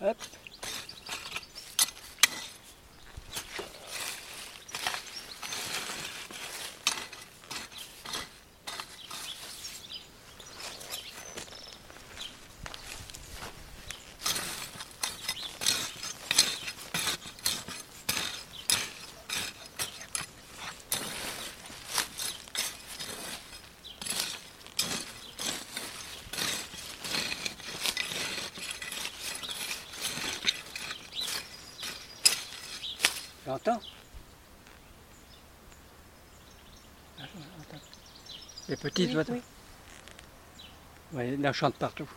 Up. J'entends. Les petites, Oui, toi, oui. Ouais, il en chante partout.